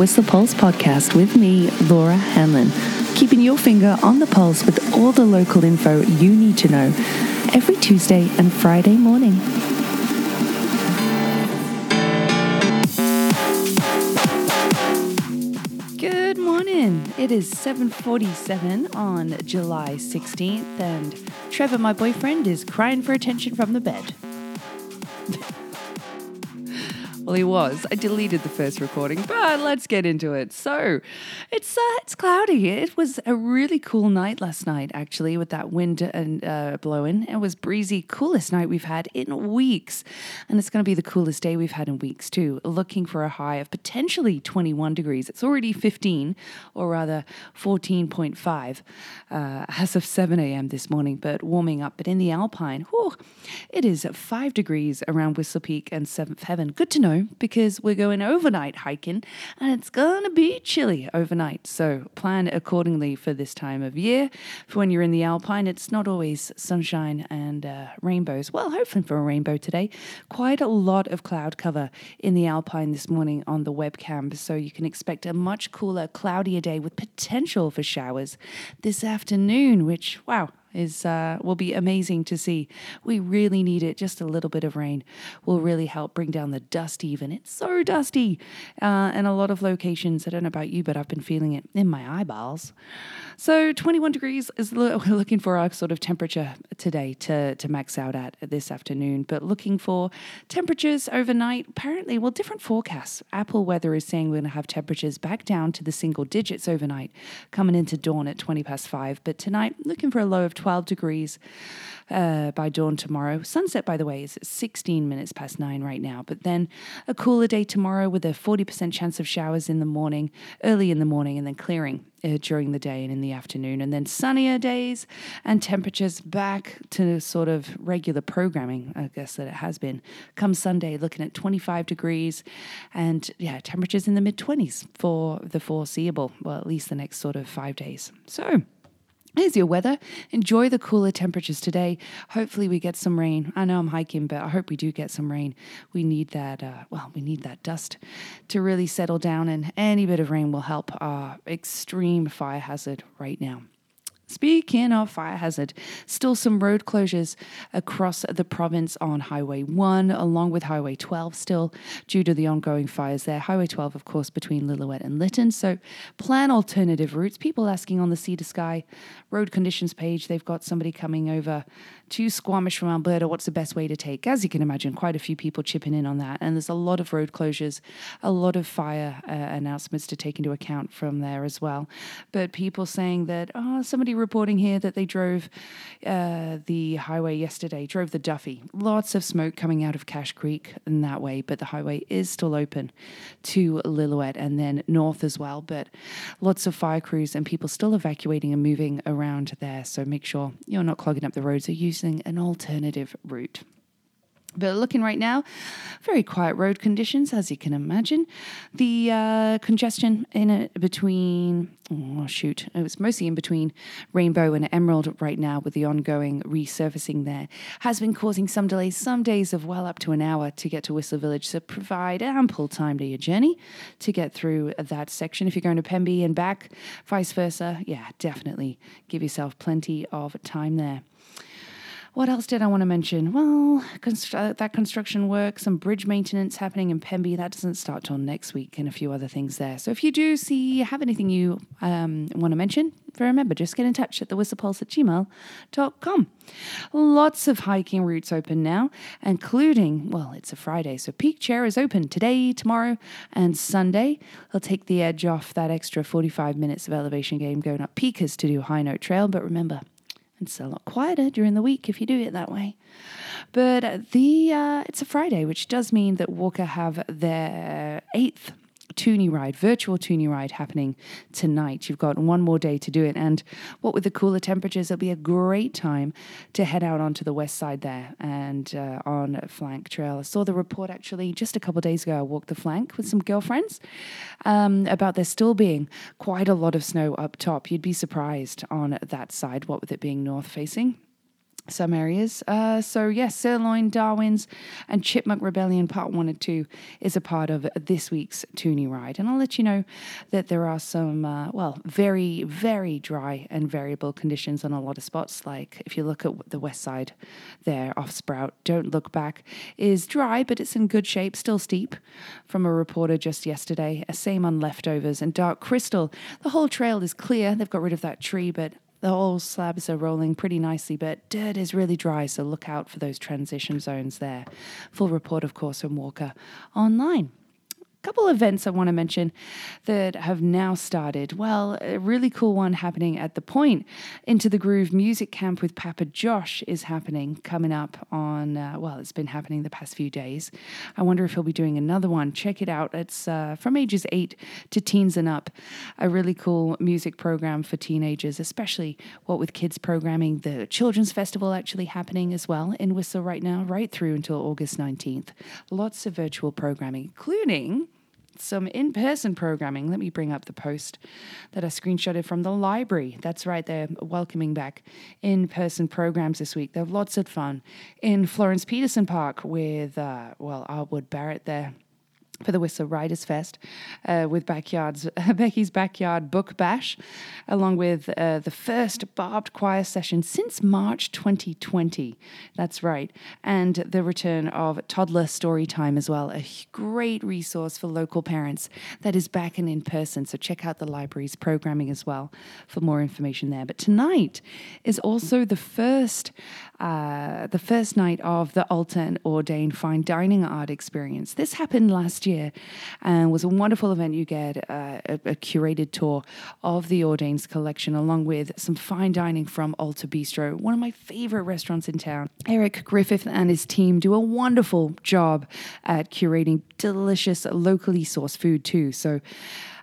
The Pulse podcast with me, Laura Hanlon, keeping your finger on the pulse with all the local info you need to know every Tuesday and Friday morning. Good morning. It is 7:47 on July 16th and Trevor, my boyfriend, is crying for attention from the bed. Well, he was. I deleted the first recording, but let's get into it. So, it's uh, it's cloudy. It was a really cool night last night, actually, with that wind and uh, blowing. It was breezy, coolest night we've had in weeks, and it's going to be the coolest day we've had in weeks too. Looking for a high of potentially 21 degrees. It's already 15, or rather 14.5, uh, as of 7 a.m. this morning, but warming up. But in the Alpine, whew, it is five degrees around Whistler Peak and Seventh Heaven. Good to know because we're going overnight hiking and it's going to be chilly overnight. So plan accordingly for this time of year. For when you're in the Alpine, it's not always sunshine and uh, rainbows. Well, hopefully for a rainbow today. Quite a lot of cloud cover in the Alpine this morning on the webcam. So you can expect a much cooler, cloudier day with potential for showers this afternoon, which, wow, is uh, will be amazing to see. We really need it. Just a little bit of rain will really help bring down the dust. Even it's so dusty, uh, and a lot of locations. I don't know about you, but I've been feeling it in my eyeballs. So 21 degrees is we're looking for our sort of temperature today to to max out at this afternoon. But looking for temperatures overnight. Apparently, well, different forecasts. Apple Weather is saying we're going to have temperatures back down to the single digits overnight, coming into dawn at 20 past five. But tonight, looking for a low of 12 degrees uh, by dawn tomorrow. Sunset, by the way, is 16 minutes past nine right now. But then a cooler day tomorrow with a 40% chance of showers in the morning, early in the morning, and then clearing uh, during the day and in the afternoon. And then sunnier days and temperatures back to sort of regular programming, I guess that it has been. Come Sunday, looking at 25 degrees and yeah, temperatures in the mid 20s for the foreseeable, well, at least the next sort of five days. So, Here's your weather. Enjoy the cooler temperatures today. Hopefully, we get some rain. I know I'm hiking, but I hope we do get some rain. We need that. Uh, well, we need that dust to really settle down, and any bit of rain will help our extreme fire hazard right now. Speaking of fire hazard, still some road closures across the province on Highway 1, along with Highway 12, still due to the ongoing fires there. Highway 12, of course, between Lillooet and Lytton. So plan alternative routes. People asking on the Sea to Sky road conditions page, they've got somebody coming over to Squamish from Alberta. What's the best way to take? As you can imagine, quite a few people chipping in on that. And there's a lot of road closures, a lot of fire uh, announcements to take into account from there as well. But people saying that, oh, somebody reporting here that they drove uh, the highway yesterday, drove the Duffey. Lots of smoke coming out of Cache Creek in that way, but the highway is still open to Lillooet and then north as well. But lots of fire crews and people still evacuating and moving around there. So make sure you're not clogging up the roads or using an alternative route. But looking right now, very quiet road conditions, as you can imagine. The uh, congestion in between, oh shoot, it was mostly in between Rainbow and Emerald right now with the ongoing resurfacing there, has been causing some delays, some days of well up to an hour to get to Whistler Village. So provide ample time to your journey to get through that section. If you're going to Pemby and back, vice versa, yeah, definitely give yourself plenty of time there. What else did I want to mention? Well, constru- that construction work, some bridge maintenance happening in Pemby. That doesn't start till next week, and a few other things there. So if you do see have anything you um, want to mention, remember just get in touch at the whistlepulse at gmail.com. Lots of hiking routes open now, including, well, it's a Friday, so Peak Chair is open today, tomorrow, and Sunday. They'll take the edge off that extra 45 minutes of elevation game going up Peakers to do High Note Trail. But remember, it's a lot quieter during the week if you do it that way. But the uh, it's a Friday, which does mean that WORCA have their eighth Toonie ride, virtual Toonie ride happening tonight. You've got one more day to do it. And what with the cooler temperatures, it'll be a great time to head out onto the west side there and uh, on Flank Trail. I saw the report actually just a couple days ago. I walked the flank with some girlfriends um, about there still being quite a lot of snow up top. You'd be surprised on that side, what with it being north facing. Some areas. Uh, so, yes, Sirloin, Darwin's, and Chipmunk Rebellion Part 1 and 2 is a part of this week's Toonie Ride. And I'll let you know that there are some, uh, well, very, very dry and variable conditions on a lot of spots. Like if you look at the west side there off Sproatt, Don't Look Back is dry, but it's in good shape, still steep from a reporter just yesterday. Same on Leftovers and Dark Crystal. The whole trail is clear. They've got rid of that tree, but the whole slabs are rolling pretty nicely, but dirt is really dry, so look out for those transition zones there. Full report, of course, from WORCA online couple events I want to mention that have now started. Well, a really cool one happening at the Point into the Groove Music Camp with Papa Josh is happening coming up on, uh, well, it's been happening the past few days. I wonder if he'll be doing another one. Check it out. It's uh, from ages eight to teens and up. A really cool music program for teenagers, especially what with kids programming. The Children's Festival actually happening as well in Whistler right now, right through until August 19th. Lots of virtual programming, including some in person programming. Let me bring up the post that I screenshotted from the library. That's right, they're welcoming back in person programs this week. They have lots of fun in Florence Peterson Park with, uh, well, Arwood Barrett there for the Whistler Writers Fest uh, with Backyard's Becky's Backyard Book Bash, along with uh, the first barbed choir session since March 2020. That's right, and the return of Toddler Story Time as well, a great resource for local parents that is back and in person. So check out the library's programming as well for more information there. But tonight is also the first uh, the first night of the Alta and Audain Fine Dining Art Experience. This happened last year and was a wonderful event. You get uh, a, a, curated tour of the Audain's collection, along with some fine dining from Alta Bistro, one of my favorite restaurants in town. Eric Griffith and his team do a wonderful job at curating delicious, locally sourced food, too. So,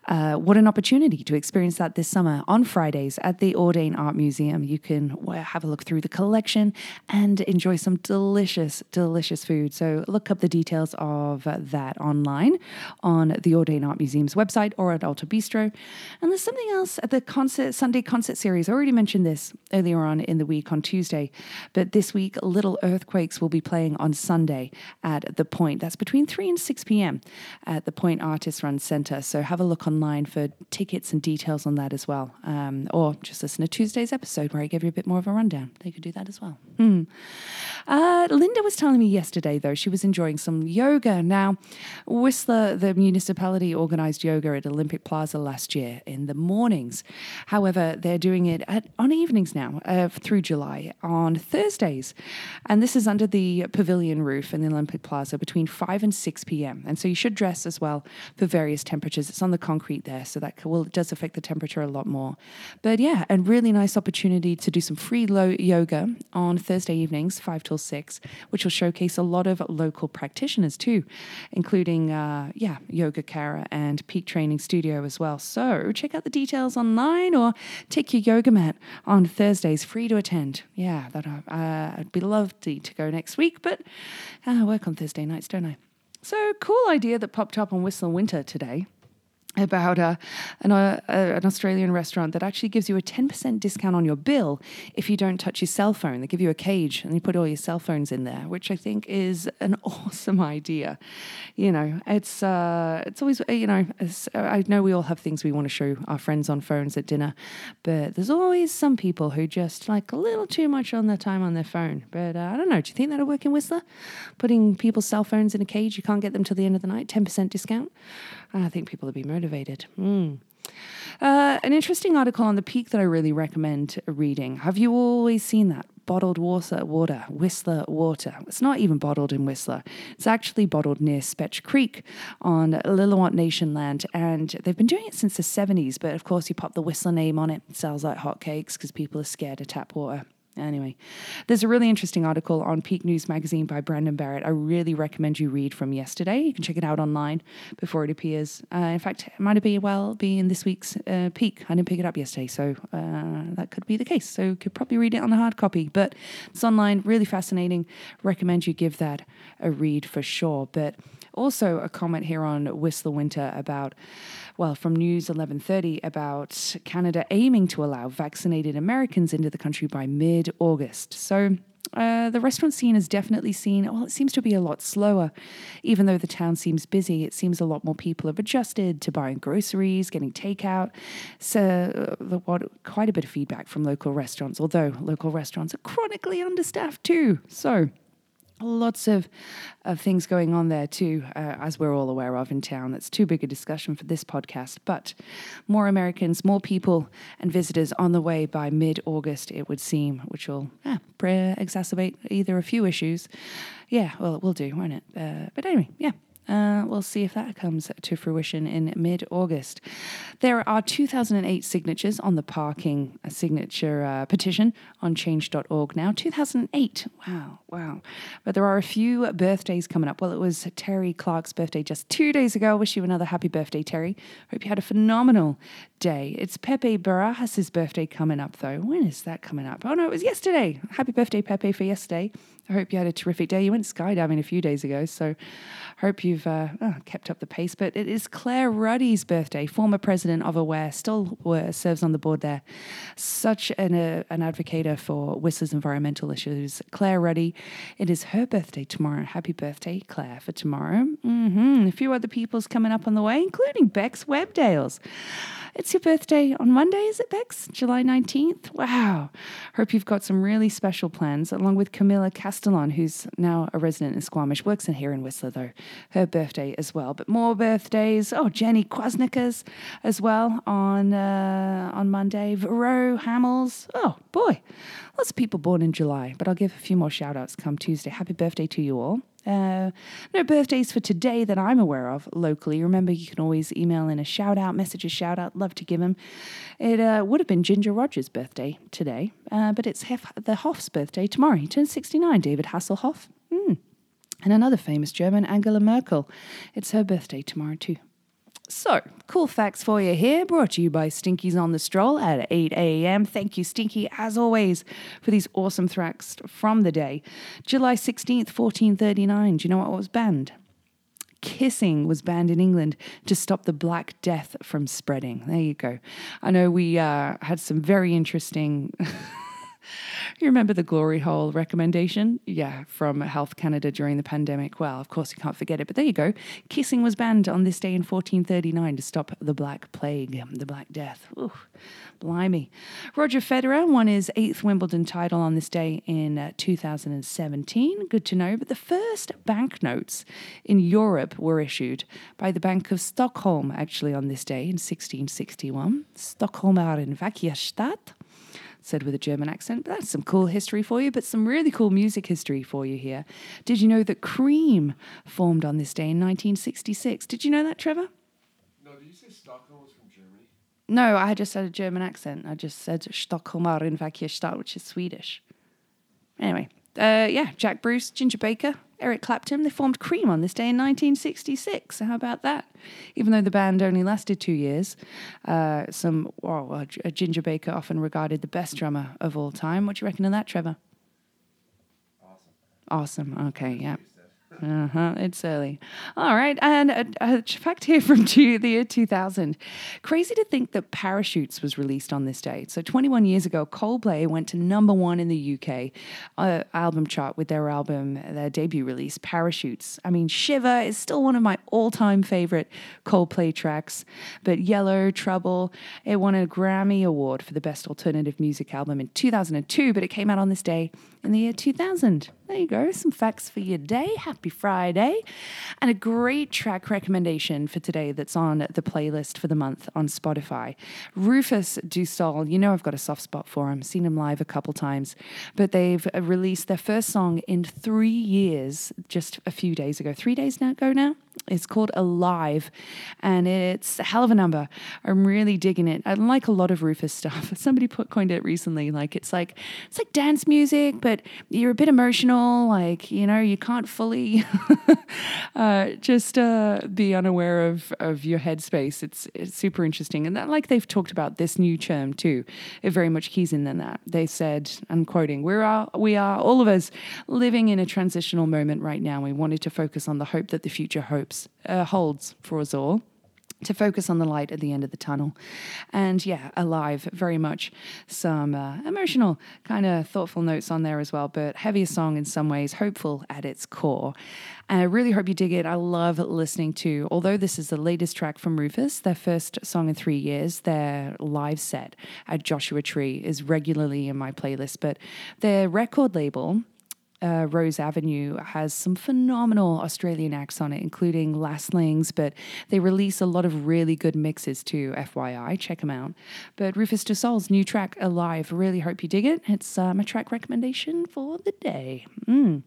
uh, what an opportunity to experience that this summer on Fridays at the Audain Art Museum. You can have a look through the collection and enjoy some delicious, delicious food. So look up the details of that online on the Audain Art Museum's website or at Alta Bistro. And there's something else at the concert Sunday concert series. I already mentioned this earlier on in the week on Tuesday, but this week Little Earthquakes will be playing on Sunday at the Point. That's between 3 and 6 p.m. at the Point Artist Run Center. So have a look on online for tickets and details on that as well. Um, or just listen to Tuesday's episode where I gave you a bit more of a rundown. They could do that as well. Mm. Uh, Linda was telling me yesterday, though, she was enjoying some yoga. Now, Whistler, the municipality, organised yoga at Olympic Plaza last year in the mornings. However, they're doing it at, on evenings now uh, through July on Thursdays. And this is under the pavilion roof in the Olympic Plaza between 5 and 6 p.m. And so you should dress as well for various temperatures. It's on the concrete concrete there, so that will does affect the temperature a lot more. But yeah, a really nice opportunity to do some free low yoga on Thursday evenings, five till six, which will showcase a lot of local practitioners too, including uh, yeah Yoga Cara and Peak Training Studio as well. So check out the details online or take your yoga mat on Thursdays, free to attend. Yeah, that uh, I'd be lovely to go next week, but uh, I work on Thursday nights, don't I? So cool idea that popped up on Whistler Winter today about a, an, a, an Australian restaurant that actually gives you a 10% discount on your bill if you don't touch your cell phone. They give you a cage and you put all your cell phones in there, which I think is an awesome idea. You know, it's uh, it's always, you know, I know we all have things we want to show our friends on phones at dinner, but there's always some people who just like a little too much on their time on their phone. But uh, I don't know. Do you think that'll work in Whistler? Putting people's cell phones in a cage, you can't get them till the end of the night, 10% discount? I think people would be motivated. Mm. Uh, an interesting article on the Pique that I really recommend reading. Have you always seen that? Bottled water, water, Whistler water. It's not even bottled in Whistler. It's actually bottled near Spetch Creek on Lillooet Nation land. And they've been doing it since the 70s. But of course, you pop the Whistler name on it. It sells like hotcakes because people are scared of tap water. Anyway, there's a really interesting article on Pique News Magazine by Brandon Barrett. I really recommend you read from yesterday. You can check it out online before it appears. Uh, in fact, it might be well be in this week's uh, Pique. I didn't pick it up yesterday, so uh, that could be the case. So you could probably read it on the hard copy, but it's online, really fascinating. Recommend you give that a read for sure. But also a comment here on Whistler Winter about well, from News 1130 about Canada aiming to allow vaccinated Americans into the country by mid August. So, Uh, the restaurant scene is definitely seen, well, it seems to be a lot slower. Even though the town seems busy, it seems a lot more people have adjusted to buying groceries, getting takeout. So, uh, what, quite a bit of feedback from local restaurants, although local restaurants are chronically understaffed too. So, Lots of, of things going on there too, uh, as we're all aware of in town. That's too big a discussion for this podcast. But more Americans, more people and visitors on the way by mid August, it would seem, which will yeah, exacerbate either a few issues. Yeah, well, it will do, won't it? Uh, but anyway, yeah, uh, we'll see if that comes to fruition in mid August. There are 2008 signatures on the parking uh, signature uh, petition on change.org now. 2008. Wow, wow. But there are a few birthdays coming up. Well, it was Terry Clark's birthday just two days ago. I Wish you another happy birthday, Terry. Hope you had a phenomenal day. It's Pepe Barajas' birthday coming up, though. When is that coming up? Oh, no, it was yesterday. Happy birthday, Pepe, for yesterday. I hope you had a terrific day. You went skydiving a few days ago, so hope you've uh, oh, kept up the pace. But it is Claire Ruddy's birthday, former president of Aware, still serves on the board there. Such an, uh, an advocate for Whistler's environmental issues. Claire Ruddy, it is her birthday tomorrow. Happy birthday, Claire, for tomorrow. Mm-hmm. A few other people's coming up on the way, including Bex Webdales. It's your birthday on Monday, is it, Bex? July 19th? Wow. Hope you've got some really special plans, along with Camilla Castellon, who's now a resident in Squamish, works in here in Whistler, though. Her birthday as well. But more birthdays. Oh, Jenny Kwasnikas as well on, uh, on Monday. Vero Hamels. Oh, boy. Lots of people born in July, but I'll give a few more shout outs come Tuesday. Happy birthday to you all. Uh, no birthdays for today that I'm aware of locally. Remember, you can always email in a shout out, message a shout out. Love to give him. It uh, would have been Ginger Rogers' birthday today, uh, but it's Hef- the Hoff's birthday tomorrow. He turns 69, David Hasselhoff. Mm. And another famous German, Angela Merkel. It's her birthday tomorrow, too. So, cool facts for you here, brought to you by Stinky's on the Stroll at 8 a.m. Thank you, Stinky, as always, for these awesome tracks from the day. July 16th, 1439. Do you know what was banned? Kissing was banned in England to stop the Black Death from spreading. There you go. I know we uh, had some very interesting. You remember the glory hole recommendation? Yeah, from Health Canada during the pandemic. Well, of course, you can't forget it, but there you go. Kissing was banned on this day in 1439 to stop the Black Plague, the Black Death. Ooh, blimey. Roger Federer won his eighth Wimbledon title on this day in uh, 2017. Good to know. But the first banknotes in Europe were issued by the Bank of Stockholm, actually, on this day in 1661. Stockholmer in Vakiastad said with a German accent. But that's some cool history for you, but some really cool music history for you here. Did you know that Cream formed on this day in 1966? Did you know that, Trevor? No, did you say Stockholm was from Germany? No, I just said a German accent. I just said Stockholmar in Stadt, which is Swedish. Anyway, uh, yeah, Jack Bruce, Ginger Baker, Eric Clapton, they formed Cream on this day in 1966. How about that? Even though the band only lasted two years, uh, some well, uh, Ginger Baker often regarded the best drummer of all time. What do you reckon of that, Trevor? Awesome. Awesome. Okay, yeah. Uh huh. It's early. All right. And a, a, fact here from two, the year 2000. Crazy to think that Parachutes was released on this date. So 21 years ago, Coldplay went to number one in the UK uh, album chart with their album, their debut release, Parachutes. I mean, Shiver is still one of my all time favorite Coldplay tracks. But Yellow, Trouble, it won a Grammy Award for the Best Alternative Music Album in 2002, but it came out on this day in the year 2000. There you go, some facts for your day. Happy Friday. And a great track recommendation for today that's on the playlist for the month on Spotify. Rufus Du Sol, you know I've got a soft spot for him, seen him live a couple times, but they've uh, released their first song in three years just a few days ago. Three days now ago now? It's called Alive, and it's a hell of a number. I'm really digging it. I like a lot of Rufus stuff. Somebody put coined it recently. Like it's like it's like dance music, but you're a bit emotional. Like you know, you can't fully uh, just uh, be unaware of of your headspace. It's it's super interesting, and that like they've talked about this new term too. It very much keys in than that. They said, I'm quoting, "We are we are all of us living in a transitional moment right now. We wanted to focus on the hope that the future hopes uh, holds for us all. to focus on the light at the end of the tunnel. And yeah, alive, very much some uh, emotional, kind of thoughtful notes on there as well, but heavier song in some ways, hopeful at its core. And I really hope you dig it. I love listening to, although this is the latest track from Rufus, their first song in three years, their live set at Joshua Tree is regularly in my playlist, but their record label, uh, Rose Avenue has some phenomenal Australian acts on it, including Lastlings, but they release a lot of really good mixes too, FYI. Check them out. But Rufus Du Sol's new track, Alive, really hope you dig it. It's uh, my track recommendation for the day. Mm.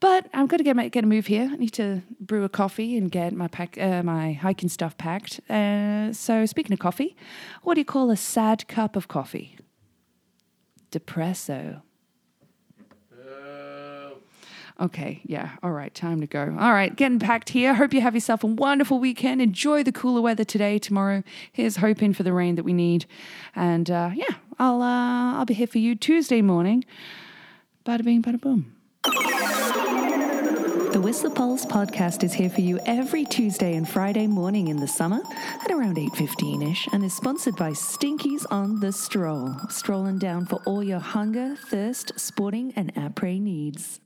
But I've got to get, get a move here. I need to brew a coffee and get my pack, uh, my hiking stuff packed. Uh, so, speaking of coffee, what do you call a sad cup of coffee? Depresso. Okay, yeah, all right, time to go. All right, getting packed here. Hope you have yourself a wonderful weekend. Enjoy the cooler weather today, tomorrow. Here's hoping for the rain that we need. And uh, yeah, I'll uh, I'll be here for you Tuesday morning. Bada bing, bada boom. The Whistler Pulse podcast is here for you every Tuesday and Friday morning in the summer at around 8.15ish and is sponsored by Stinky's on the Stroll. Strolling down for all your hunger, thirst, sporting and après needs.